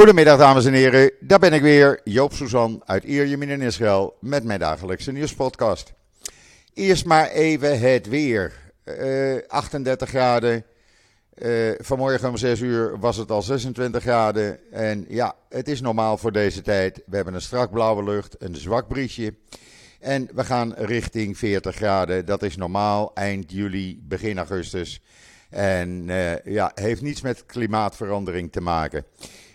Goedemiddag dames en heren, daar ben ik weer, Joop Suzan uit Ierjemien in Israël met mijn dagelijkse nieuwspodcast. Eerst maar even het weer. Uh, 38 graden, uh, vanmorgen om 6 uur was het al 26 graden en ja, het is normaal voor deze tijd. We hebben een strak blauwe lucht, een zwak briesje en we gaan richting 40 graden. Dat is normaal eind juli, begin augustus en uh, ja, heeft niets met klimaatverandering te maken.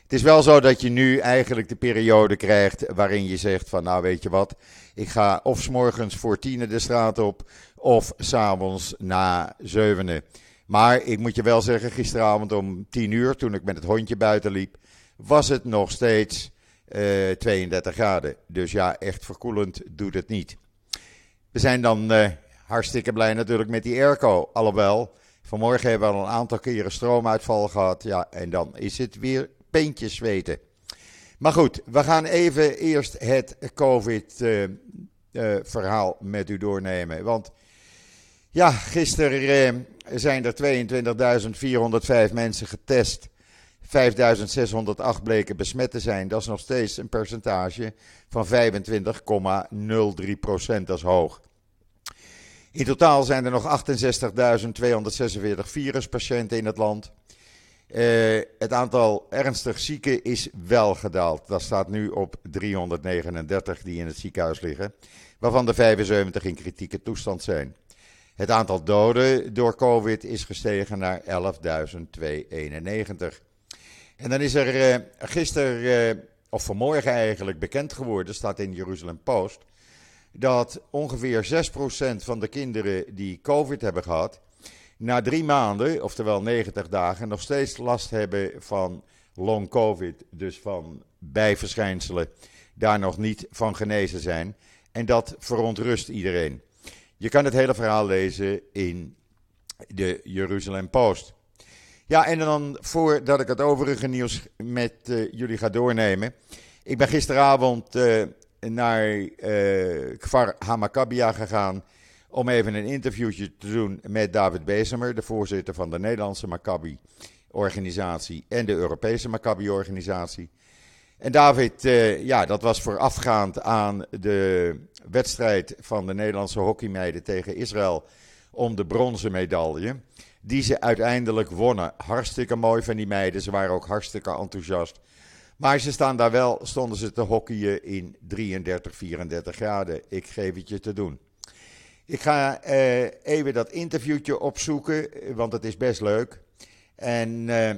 Het is wel zo dat je nu eigenlijk de periode krijgt waarin je zegt van nou weet je wat, ik ga of s morgens voor tienen de straat op of s'avonds na zevenen. Maar ik moet je wel zeggen, gisteravond om 10 uur, toen ik met het hondje buiten liep, was het nog steeds uh, eh, 32 graden. Dus ja, echt verkoelend doet het niet. We zijn dan uh, hartstikke blij natuurlijk met die airco. Alhoewel, vanmorgen hebben we al een aantal keren stroomuitval gehad. Ja, en dan is het weer peentjes zweten. Maar goed, we gaan even eerst het COVID-verhaal uh, uh, met u doornemen. Want ja, gisteren uh, zijn er 22.405 mensen getest. 5.608 bleken besmet te zijn. Dat is nog steeds een percentage van 25,03 procent. Dat is hoog. In totaal zijn er nog 68.246 viruspatiënten in het land. Uh, het aantal ernstig zieken is wel gedaald. Dat staat nu op 339 die in het ziekenhuis liggen, waarvan de 75 in kritieke toestand zijn. Het aantal doden door COVID is gestegen naar 11.291. En dan is er uh, gisteren, uh, of vanmorgen eigenlijk, bekend geworden, staat in Jeruzalem Post, dat ongeveer 6% van de kinderen die COVID hebben gehad, na drie maanden, oftewel 90 dagen, nog steeds last hebben van long COVID, dus van bijverschijnselen, daar nog niet van genezen zijn. En dat verontrust iedereen. Je kan het hele verhaal lezen in de Jeruzalem Post. Ja, en dan voordat ik het overige nieuws met uh, jullie ga doornemen. Ik ben gisteravond uh, naar uh, Kfar Hamakabia gegaan om even een interviewtje te doen met David Bezemer, de voorzitter van de Nederlandse Maccabi-organisatie en de Europese Maccabi-organisatie. En David, uh, ja, dat was voorafgaand aan de wedstrijd van de Nederlandse hockeymeiden tegen Israël om de bronzen medaille. Die ze uiteindelijk wonnen. Hartstikke mooi van die meiden. Ze waren ook hartstikke enthousiast. Maar ze staan daar wel, stonden ze te hockeyen in 33, 34 graden. Ik geef het je te doen. Ik ga uh, even dat interviewtje opzoeken, want het is best leuk. En uh,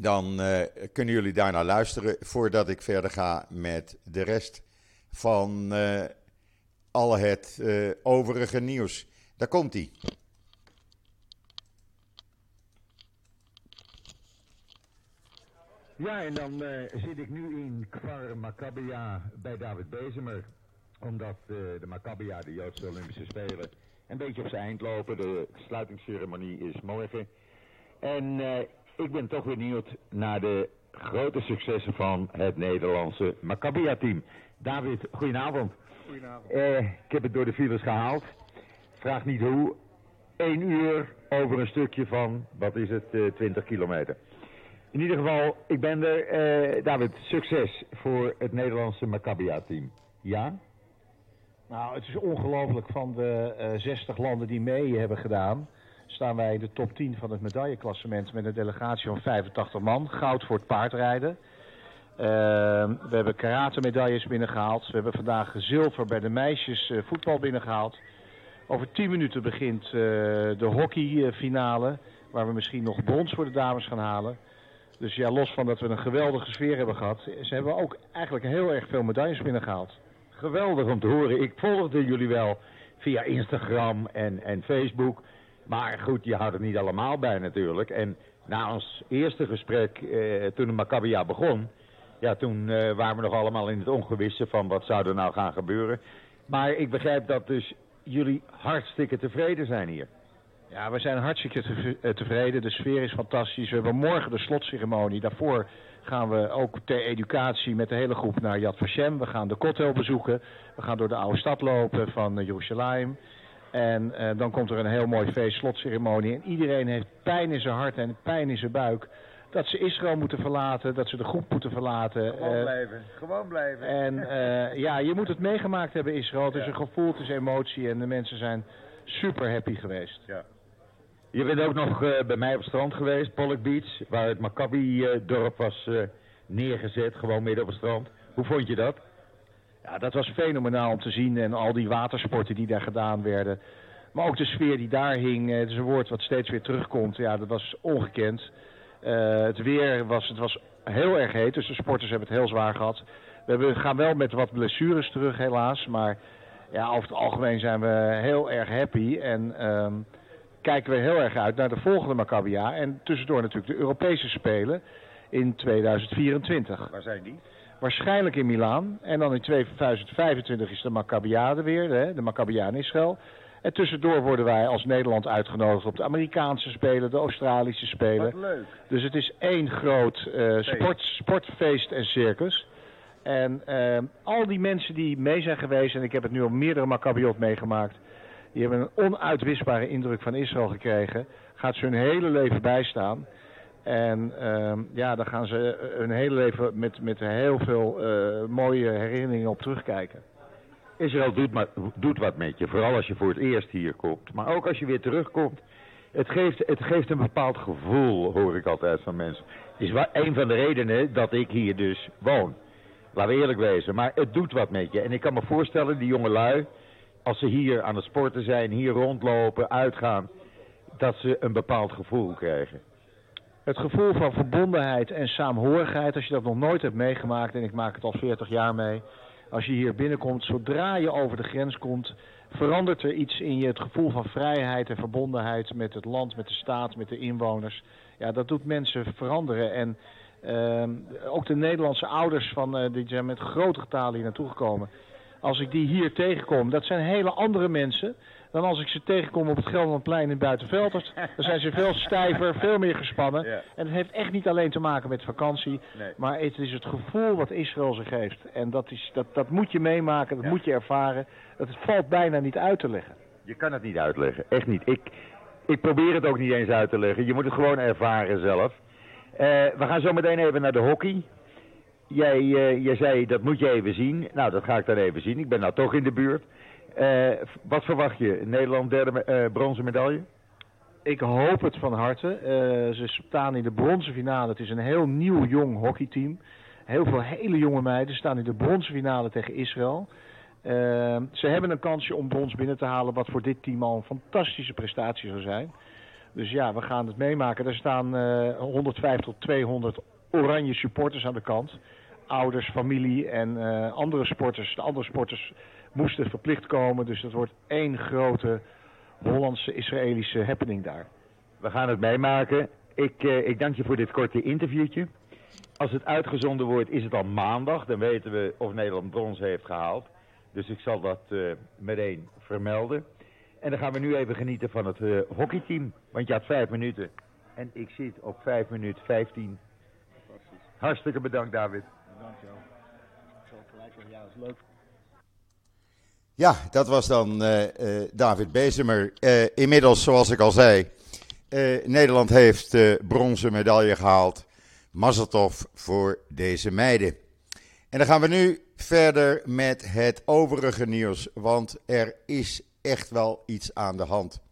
dan kunnen jullie daarna luisteren voordat ik verder ga met de rest van al het overige nieuws. Daar komt hij. Ja, en dan zit ik nu in Kfar Maccabia bij David Bezemer omdat uh, de Maccabia, de Joodse Olympische Spelen, een beetje op zijn eind lopen. De sluitingsceremonie is morgen. En uh, ik ben toch benieuwd naar de grote successen van het Nederlandse Maccabia-team. David, goedenavond. Goedenavond. Uh, ik heb het door de files gehaald. Vraag niet hoe. Eén uur over een stukje van, wat is het, 20 kilometer. In ieder geval, ik ben er. David, succes voor het Nederlandse Maccabia-team. Ja? Nou, het is ongelooflijk. Van de uh, 60 landen die mee hebben gedaan, staan wij in de top 10 van het medailleklassement met een delegatie van 85 man. Goud voor het paardrijden. Uh, we hebben karate medailles binnengehaald. We hebben vandaag zilver bij de meisjes uh, voetbal binnengehaald. Over 10 minuten begint uh, de hockeyfinale, waar we misschien nog brons voor de dames gaan halen. Dus ja, los van dat we een geweldige sfeer hebben gehad, ze hebben ook eigenlijk heel erg veel medailles binnengehaald. Geweldig om te horen. Ik volgde jullie wel via Instagram en, en Facebook. Maar goed, je houdt het niet allemaal bij natuurlijk. En na ons eerste gesprek, eh, toen de Maccabia begon... Ja, toen eh, waren we nog allemaal in het ongewisse van wat zou er nou gaan gebeuren. Maar ik begrijp dat dus jullie hartstikke tevreden zijn hier. Ja, we zijn hartstikke eh, tevreden. De sfeer is fantastisch. We hebben morgen de slotceremonie. Daarvoor gaan we ook ter educatie met de hele groep naar Yad Vashem. We gaan de Kotel bezoeken. We gaan door de oude stad lopen van uh, Jeruzalem. En uh, dan komt er een heel mooi feest, slotceremonie. En iedereen heeft pijn in zijn hart en pijn in zijn buik dat ze Israël moeten verlaten, dat ze de groep moeten verlaten. Gewoon Eh, blijven, gewoon blijven. en eh, ja, je moet het meegemaakt hebben, Israël. Het is een gevoel, het is emotie en de mensen zijn super happy geweest. Je bent ook nog eh, bij mij op het strand geweest, Pollock Beach, waar het Maccabi-dorp was eh, neergezet, gewoon midden op het strand. Hoe vond je dat? Ja, dat was fenomenaal om te zien en al die watersporten die daar gedaan werden. Maar ook de sfeer die daar hing, eh, het is een woord wat steeds weer terugkomt. Ja, dat was ongekend. Eh, het weer was, het was heel erg heet, dus de sporters hebben het heel zwaar gehad. We hebben, gaan wel met wat blessures terug helaas, maar ja, over het algemeen zijn we heel erg happy. En ehm, kijken we heel erg uit naar de volgende Maccabia. En tussendoor natuurlijk de Europese Spelen in 2024. Waar zijn die? Waarschijnlijk in Milaan. En dan in 2025 is de Maccabiade weer, hè, de Maccabia in Israël. En tussendoor worden wij als Nederland uitgenodigd op de Amerikaanse Spelen, de Australische Spelen. leuk. Dus het is één groot eh, sport, sportfeest en circus. En eh, al die mensen die mee zijn geweest, en ik heb het nu op meerdere Maccabiot meegemaakt, die hebben een onuitwisbare indruk van Israël gekregen. Gaat ze hun hele leven bijstaan. En ehm, ja, daar gaan ze hun hele leven met, met heel veel eh, mooie herinneringen op terugkijken. Israël doet, maar, doet wat met je, vooral als je voor het eerst hier komt. Maar ook als je weer terugkomt. Het geeft, het geeft een bepaald gevoel, hoor ik altijd van mensen. Het is een van de redenen dat ik hier dus woon. Laten we eerlijk wezen. Maar het doet wat met je. En ik kan me voorstellen, die jonge lui, als ze hier aan het sporten zijn, hier rondlopen, uitgaan, dat ze een bepaald gevoel krijgen. Het gevoel van verbondenheid en saamhorigheid, als je dat nog nooit hebt meegemaakt, en ik maak het al 40 jaar mee. Als je hier binnenkomt, zodra je over de grens komt, verandert er iets in je. Het gevoel van vrijheid en verbondenheid met het land, met de staat, met de inwoners. Ja, dat doet mensen veranderen. En ehm, ook de Nederlandse ouders van, eh, die zijn met grote getalen hier naartoe gekomen. Als ik die hier tegenkom, dat zijn hele andere mensen dan als ik ze tegenkom op het Gelderlandplein in Buitenveldert. Dan zijn ze veel stijver, veel meer gespannen. Ja. En het heeft echt niet alleen te maken met vakantie, Nee. maar het is het gevoel wat Israël zich geeft. En dat, is, dat, dat moet je meemaken, dat Ja. moet je ervaren. Dat het valt bijna niet uit te leggen. Je kan het niet uitleggen, echt niet. Ik, ik probeer het ook niet eens uit te leggen. Je moet het gewoon ervaren zelf. Eh, we gaan zo meteen even naar de hockey. Jij, eh, jij zei, dat moet je even zien. Nou, dat ga ik dan even zien. Ik ben nou toch in de buurt. Eh, wat verwacht je? Nederland derde eh, bronzen medaille? Ik hoop het van harte. Ze staan in de bronzen finale. Het is een heel nieuw jong hockeyteam. Heel veel hele jonge meiden staan in de bronzen finale tegen Israël. Ze hebben een kansje om brons binnen te halen, wat voor dit team al een fantastische prestatie zou zijn. Dus ja, we gaan het meemaken. Er staan eh 150 tot 200 oranje supporters aan de kant. Ouders, familie en eh, andere sporters. De andere sporters moesten verplicht komen. Dus dat wordt één grote Hollandse-Israëlische happening daar. We gaan het meemaken. Ik, eh, ik dank je voor dit korte interviewtje. Als het uitgezonden wordt, is het al maandag. Dan weten we of Nederland brons heeft gehaald. Dus ik zal dat eh, meteen vermelden. En dan gaan we nu even genieten van het hockeyteam. Want je had vijf minuten. En ik zit op vijf minuten vijftien. Hartstikke bedankt, David. Dankjewel. Ik zal gelijk zeggen, ja, dat is leuk. Ja, dat was dan eh, eh, David Bezemer. Eh, inmiddels, zoals ik al zei, eh, Nederland heeft de bronzen medaille gehaald. Mazzeltoff voor deze meiden. En dan gaan we nu verder met het overige nieuws, want er is echt wel iets aan de hand.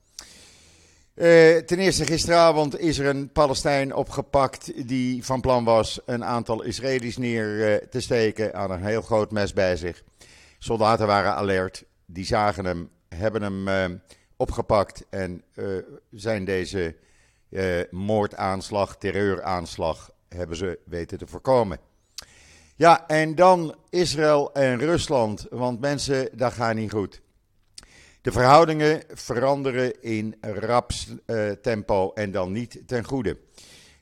Eh, ten eerste, gisteravond is er een Palestijn opgepakt die van plan was een aantal Israëli's neer eh, te steken aan een heel groot mes bij zich. Soldaten waren alert, die zagen hem, hebben hem eh, opgepakt en zijn deze moordaanslag, terreuraanslag, hebben ze weten te voorkomen. Ja, en dan Israël en Rusland, want mensen, dat gaat niet goed. De verhoudingen veranderen in raps eh, tempo en dan niet ten goede.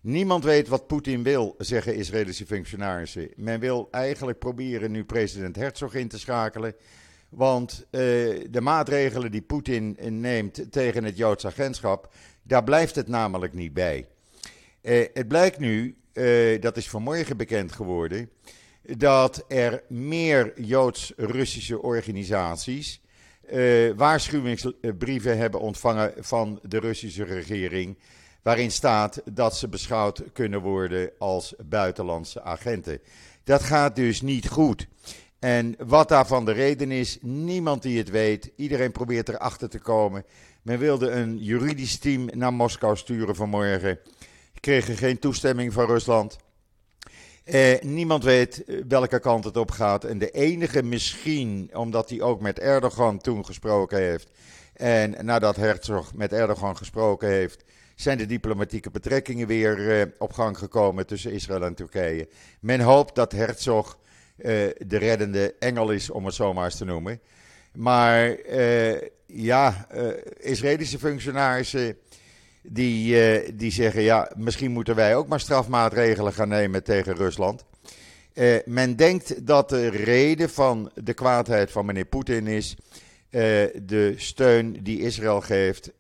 Niemand weet wat Poetin wil, zeggen Israëlische functionarissen. Men wil eigenlijk proberen nu president Herzog in te schakelen. Want eh, de maatregelen die Poetin neemt tegen het Joods agentschap, daar blijft het namelijk niet bij. Eh, het blijkt nu, dat is vanmorgen bekend geworden, dat er meer Joods-Russische organisaties eh, waarschuwingsbrieven hebben ontvangen van de Russische regering. waarin staat dat ze beschouwd kunnen worden als buitenlandse agenten. Dat gaat dus niet goed. En wat daarvan de reden is, niemand die het weet. Iedereen probeert erachter te komen. Men wilde een juridisch team naar Moskou sturen vanmorgen. Kregen geen toestemming van Rusland. Eh, niemand weet eh, welke kant het op gaat. En de enige misschien, omdat hij ook met Erdogan toen gesproken heeft. En nadat Herzog met Erdogan gesproken heeft, zijn de diplomatieke betrekkingen weer eh, op gang gekomen tussen Israël en Turkije. Men hoopt dat Herzog uh, de reddende engel is, om het zo maar eens te noemen. Maar uh, ja, Israëlische functionarissen die, uh, die zeggen, ja, misschien moeten wij ook maar strafmaatregelen gaan nemen tegen Rusland. Uh, men denkt dat de reden van de kwaadheid van meneer Poetin is uh, de steun die Israël geeft,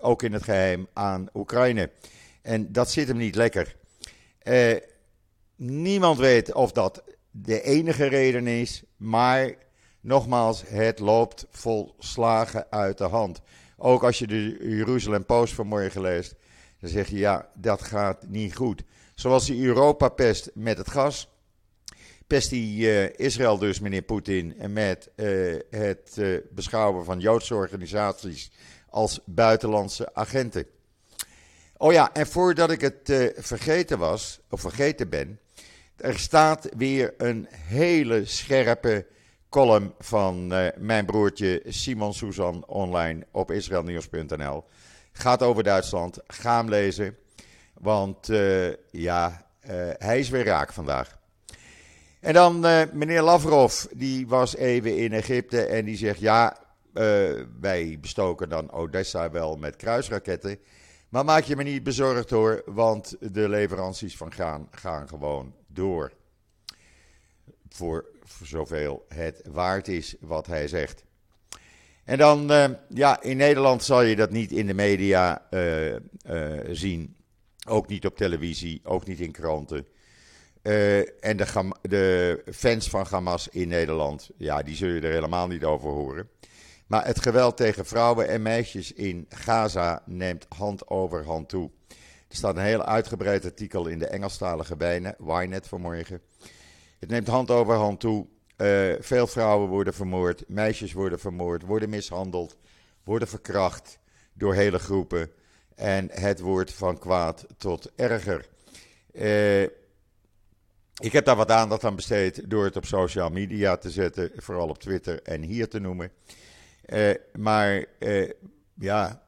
ook in het geheim, aan Oekraïne. En dat zit hem niet lekker. niemand weet of dat de enige reden is, maar nogmaals, het loopt volslagen uit de hand. Ook als je de Jeruzalem Post vanmorgen leest, dan zeg je ja, dat gaat niet goed. Zoals die Europa-pest met het gas, pest die uh, Israël dus, meneer Poetin, met uh, het uh, beschouwen van Joodse organisaties als buitenlandse agenten. Oh ja, en voordat ik het vergeten was, of vergeten ben, er staat weer een hele scherpe column van uh, mijn broertje Simon Susan online op israelnieuws.nl. Gaat over Duitsland. Ga hem lezen. Want uh, ja, uh, hij is weer raak vandaag. En dan meneer Lavrov, die was even in Egypte en die zegt: Ja, wij bestoken dan Odessa wel met kruisraketten. Maar maak je me niet bezorgd hoor, want de leveranties van gaan gaan gewoon door. Voor zoveel het waard is wat hij zegt. En dan, uh, ja, in Nederland zal je dat niet in de media uh, uh, zien. Ook niet op televisie, ook niet in kranten. en de, de, fans van Hamas in Nederland, ja, die zullen er helemaal niet over horen. Maar het geweld tegen vrouwen en meisjes in Gaza neemt hand over hand toe. Er staat een heel uitgebreid artikel in de Engelstalige bijna, Ynet vanmorgen. Het neemt hand over hand toe. Uh, veel vrouwen worden vermoord, meisjes worden vermoord, worden mishandeld, worden verkracht door hele groepen. En het wordt van kwaad tot erger. Uh, ik heb daar wat aandacht aan besteed door het op social media te zetten, vooral op Twitter en hier te noemen. Uh, maar ja,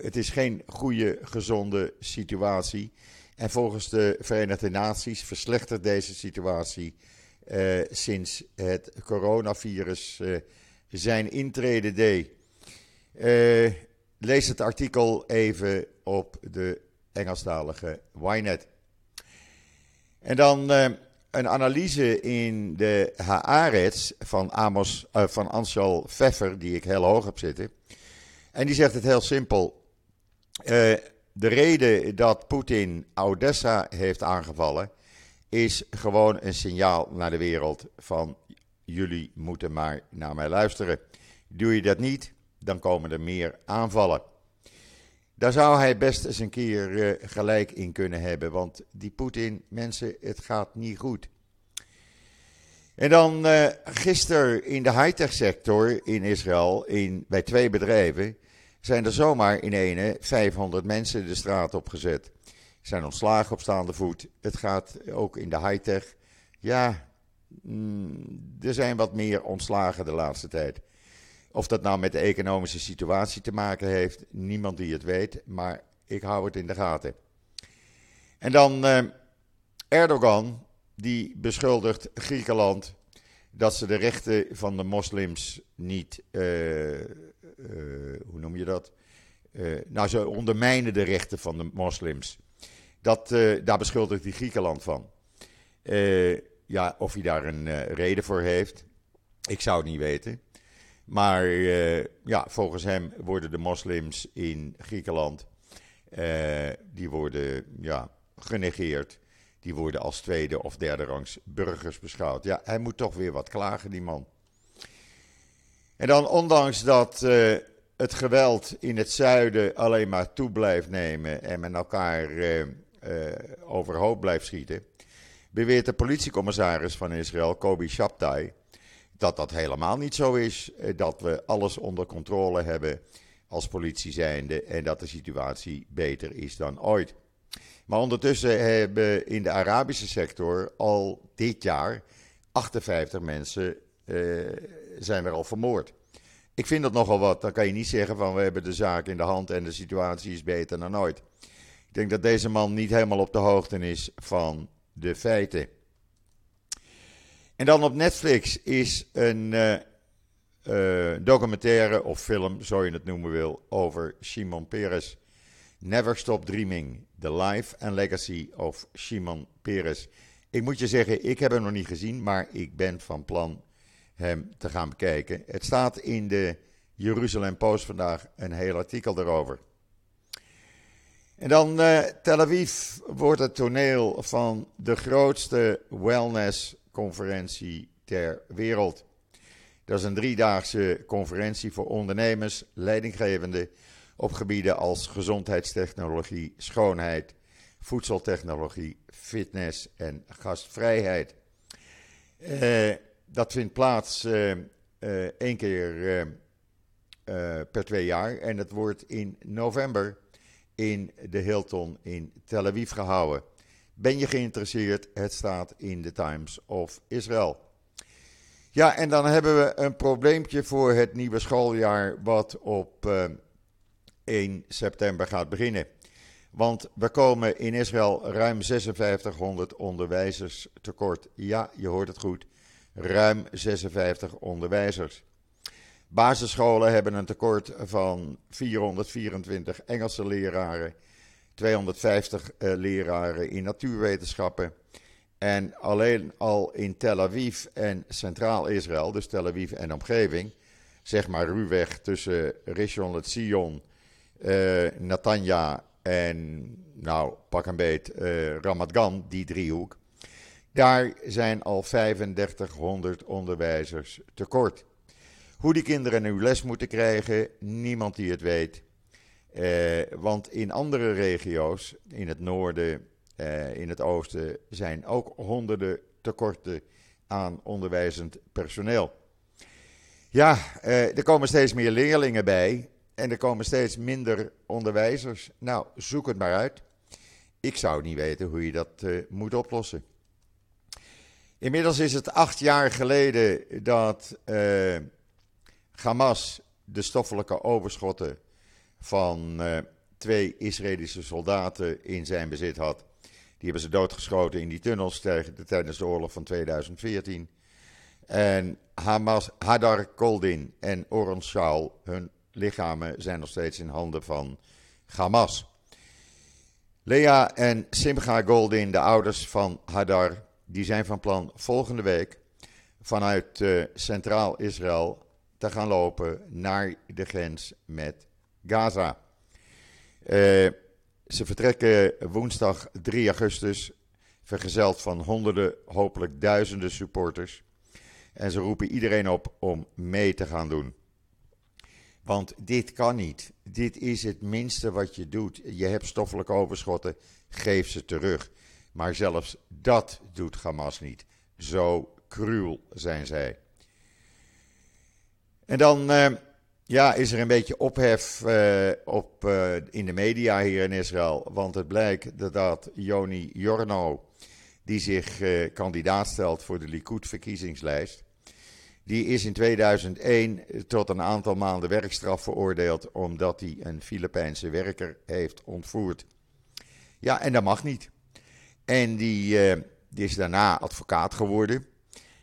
het is geen goede, gezonde situatie. En volgens de Verenigde Naties verslechtert deze situatie uh, sinds het coronavirus uh, zijn intrede deed. Uh, lees het artikel even op de Engelstalige Ynet. En dan een analyse in de Haaretz van, Amos, van Ansel Pfeffer, die ik heel hoog heb zitten. En die zegt het heel simpel. De reden dat Poetin Odessa heeft aangevallen is gewoon een signaal naar de wereld van jullie moeten maar naar mij luisteren. Doe je dat niet, dan komen er meer aanvallen. Daar zou hij best eens een keer uh, gelijk in kunnen hebben, want die Poetin, mensen, het gaat niet goed. En dan uh, gisteren in de high-tech sector in Israël, in, bij twee bedrijven, zijn er zomaar in ene 500 mensen de straat op gezet zijn ontslagen op staande voet. Het gaat ook in de high-tech. Ja, mm, er zijn wat meer ontslagen de laatste tijd. Of dat nou met de economische situatie te maken heeft, niemand die het weet, maar ik hou het in de gaten. En dan eh, Erdogan, die beschuldigt Griekenland dat ze de rechten van de moslims niet, uh, uh, hoe noem je dat? nou, ze ondermijnen de rechten van de moslims. Dat, daar beschuldigt hij Griekenland van. Ja, of hij daar een reden voor heeft, ik zou het niet weten. Maar ja, volgens hem worden de moslims in Griekenland, die worden ja, genegeerd. Die worden als tweede of derde rangs burgers beschouwd. Ja, hij moet toch weer wat klagen, die man. En dan, ondanks dat het geweld in het zuiden alleen maar toe blijft nemen en met elkaar uh, uh, overhoop blijft schieten, beweert de politiecommissaris van Israël, Kobi Shabtai, dat dat helemaal niet zo is. Dat we alles onder controle hebben als politie zijnde en dat de situatie beter is dan ooit. Maar ondertussen hebben in de Arabische sector al dit jaar 58 mensen uh, zijn er al vermoord. Ik vind dat nogal wat. Dan kan je niet zeggen van we hebben de zaak in de hand en de situatie is beter dan ooit. Ik denk dat deze man niet helemaal op de hoogte is van de feiten. En dan op Netflix is een uh, uh, documentaire of film, zo je het noemen wil, over Shimon Peres. Never Stop Dreaming: The Life and Legacy of Shimon Peres. Ik moet je zeggen, ik heb hem nog niet gezien, maar ik ben van plan hem te gaan bekijken. Het staat in de Jeruzalem Post vandaag een heel artikel daarover. En dan uh, Tel Aviv wordt het toneel van de grootste wellnessconferentie ter wereld. Dat is een driedaagse conferentie voor ondernemers, leidinggevenden op gebieden als gezondheidstechnologie, schoonheid, voedseltechnologie, fitness en gastvrijheid. Uh, dat vindt plaats uh, uh, één keer per twee jaar en het wordt in november in de Hilton in Tel Aviv gehouden. Ben je geïnteresseerd? Het staat in de Times of Israel. Ja, en dan hebben we een probleempje voor het nieuwe schooljaar, wat op 1 september gaat beginnen. Want we komen in Israël ruim 5600 onderwijzers tekort. Ja, je hoort het goed. Ruim 56 onderwijzers. Basisscholen hebben een tekort van 424 Engelse leraren, 250 uh, leraren in natuurwetenschappen. En alleen al in Tel Aviv en Centraal-Israël, dus Tel Aviv en omgeving, zeg maar ruwweg tussen Rishon LeZion, uh, Natanja en, nou, pak een beet, uh, Ramat Gan, die driehoek. Daar zijn al 3500 onderwijzers tekort. Hoe die kinderen nu les moeten krijgen, niemand die het weet. Uh, want in andere regio's, in het noorden, uh, in het oosten, zijn ook honderden tekorten aan onderwijzend personeel. Ja, er komen steeds meer leerlingen bij. En er komen steeds minder onderwijzers. Nou, zoek het maar uit. Ik zou niet weten hoe je dat uh, moet oplossen. Inmiddels is het acht jaar geleden dat uh, Hamas de stoffelijke overschotten van uh, twee Israëlische soldaten in zijn bezit had. Die hebben ze doodgeschoten in die tunnels tijdens de oorlog van 2014. En Hamas, Hadar Koldin en Oron Shaul, hun lichamen zijn nog steeds in handen van Hamas. Lea en Simcha Goldin, de ouders van Hadar, die zijn van plan volgende week vanuit uh, Centraal Israël te gaan lopen naar de grens met Gaza. Uh, ze vertrekken woensdag 3 augustus, vergezeld van honderden, hopelijk duizenden supporters. En ze roepen iedereen op om mee te gaan doen. Want dit kan niet. Dit is het minste wat je doet. Je hebt stoffelijke overschotten, geef ze terug. Maar zelfs dat doet Hamas niet. Zo cruel zijn zij. En dan uh, ja, is er een beetje ophef uh, op, uh, in de media hier in Israël. Want het blijkt dat, dat Joni Jorno, die zich kandidaat stelt voor de Likud-verkiezingslijst die is in 2001 tot een aantal maanden werkstraf veroordeeld omdat hij een Filipijnse werker heeft ontvoerd. Ja, en dat mag niet. En die, uh, die is daarna advocaat geworden.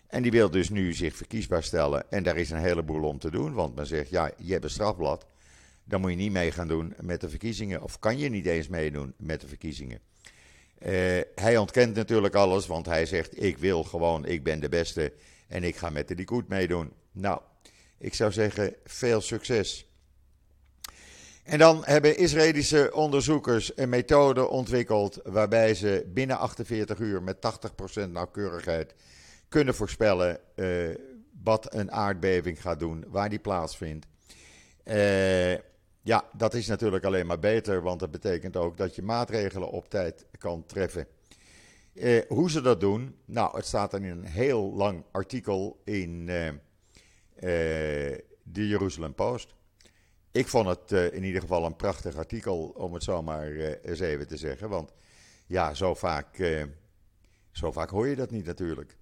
En die wil dus nu zich verkiesbaar stellen. En daar is een heleboel om te doen, want men zegt, ja, je hebt een strafblad. Dan moet je niet mee gaan doen met de verkiezingen. Of kan je niet eens meedoen met de verkiezingen. Uh, hij ontkent natuurlijk alles, want hij zegt: Ik wil gewoon, ik ben de beste en ik ga met de Likud meedoen. Nou, ik zou zeggen, veel succes. En dan hebben Israëlische onderzoekers een methode ontwikkeld waarbij ze binnen 48 uur met 80% nauwkeurigheid kunnen voorspellen uh, wat een aardbeving gaat doen, waar die plaatsvindt. eh, ja, dat is natuurlijk alleen maar beter, want dat betekent ook dat je maatregelen op tijd kan treffen. Eh, hoe ze dat doen, nou, het staat in een heel lang artikel in eh, eh, de Jeruzalem Post. Ik vond het in ieder geval een prachtig artikel, om het zo maar eh, eens even te zeggen. Want ja, zo vaak, zo vaak hoor je dat niet natuurlijk.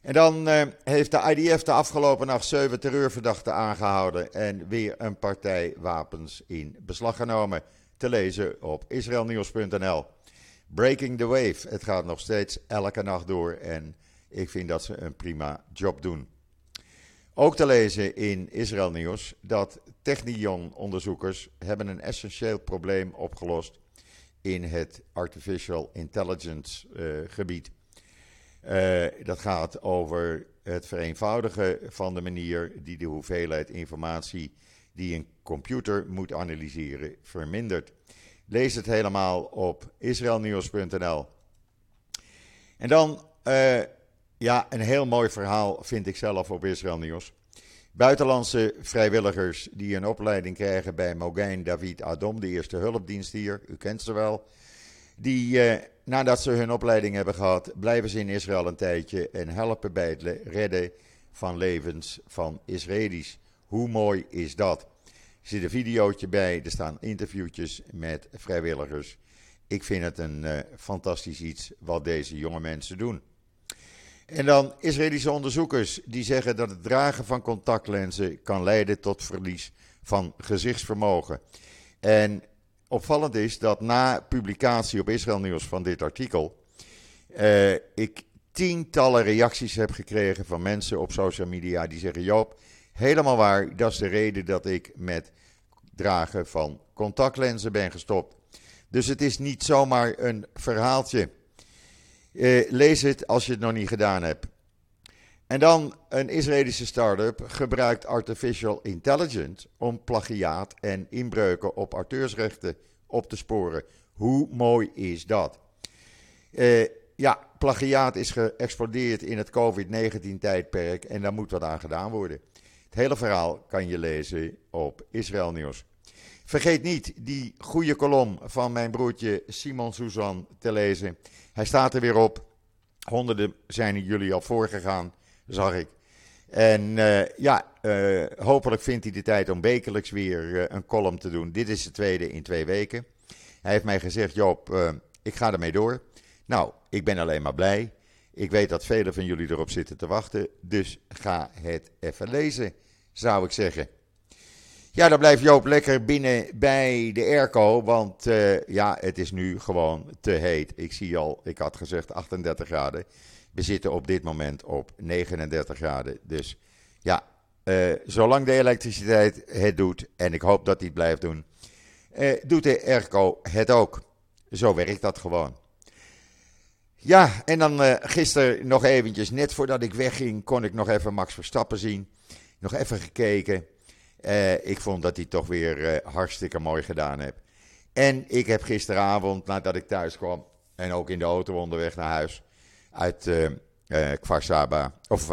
En dan heeft de IDF de afgelopen nacht zeven terreurverdachten aangehouden en weer een partij wapens in beslag genomen. Te lezen op israelnieuws.nl. Breaking the wave. Het gaat nog steeds elke nacht door en ik vind dat ze een prima job doen. Ook te lezen in Israël Nieuws dat Technion-onderzoekers hebben een essentieel probleem opgelost in het artificial intelligence eh, gebied. Eh, dat gaat over het vereenvoudigen van de manier die de hoeveelheid informatie die een computer moet analyseren vermindert. Lees het helemaal op israelnieuws.nl. En dan, uh, ja, een heel mooi verhaal vind ik zelf op Israël Nieuws. Buitenlandse vrijwilligers die een opleiding krijgen bij Mogain David Adom, de eerste hulpdienst hier, u kent ze wel. Die, uh, nadat ze hun opleiding hebben gehad, blijven ze in Israël een tijdje en helpen bij het redden van levens van Israëli's. Hoe mooi is dat? Zit een videootje bij, er staan interviewtjes met vrijwilligers. Ik vind het een uh, fantastisch iets wat deze jonge mensen doen. En dan Israëlische onderzoekers die zeggen dat het dragen van contactlenzen kan leiden tot verlies van gezichtsvermogen. En opvallend is dat na publicatie op Israël Nieuws van dit artikel, uh, ik tientallen reacties heb gekregen van mensen op social media die zeggen: Joop, helemaal waar, dat is de reden dat ik met dragen van contactlenzen ben gestopt. Dus het is niet zomaar een verhaaltje. Uh, lees het als je het nog niet gedaan hebt. En dan een Israëlische start-up gebruikt artificial intelligence om plagiaat en inbreuken op auteursrechten op te sporen. Hoe mooi is dat? Uh, ja, plagiaat is geëxplodeerd in het COVID-19-tijdperk en daar moet wat aan gedaan worden. Het hele verhaal kan je lezen op Israël Nieuws. Vergeet niet die goede kolom van mijn broertje Simon Suzan te lezen. Hij staat er weer op. Honderden zijn jullie al voorgegaan, zag ik. En uh, ja, uh, hopelijk vindt hij de tijd om wekelijks weer uh, een column te doen. Dit is de tweede in twee weken. Hij heeft mij gezegd: Joop, ik ga ermee door. Nou, ik ben alleen maar blij. Ik weet dat velen van jullie erop zitten te wachten. Dus ga het even lezen, zou ik zeggen. Ja, dan blijft Joop lekker binnen bij de airco, want uh, ja, het is nu gewoon te heet. Ik zie al, ik had gezegd 38 graden. We zitten op dit moment op 39 graden. Dus ja, uh, zolang de elektriciteit het doet, en ik hoop dat hij het blijft doen, uh, doet de airco het ook. Zo werkt dat gewoon. Ja, en dan gisteren nog eventjes, net voordat ik wegging, kon ik nog even Max Verstappen zien. Nog even gekeken. Uh, ik vond dat hij toch weer uh, hartstikke mooi gedaan heeft. En ik heb gisteravond, nadat ik thuis kwam en ook in de auto onderweg naar huis uit uh, Kfar Saba of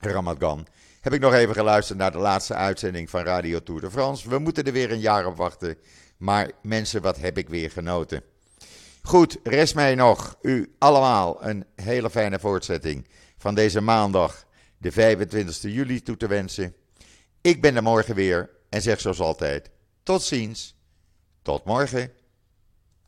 Ramat Gan, heb ik nog even geluisterd naar de laatste uitzending van Radio Tour de France. We moeten er weer een jaar op wachten, maar mensen, wat heb ik weer genoten. Goed, rest mij nog u allemaal een hele fijne voortzetting van deze maandag, de 25 juli, toe te wensen. Ik ben er morgen weer en zeg zoals altijd: tot ziens, tot morgen.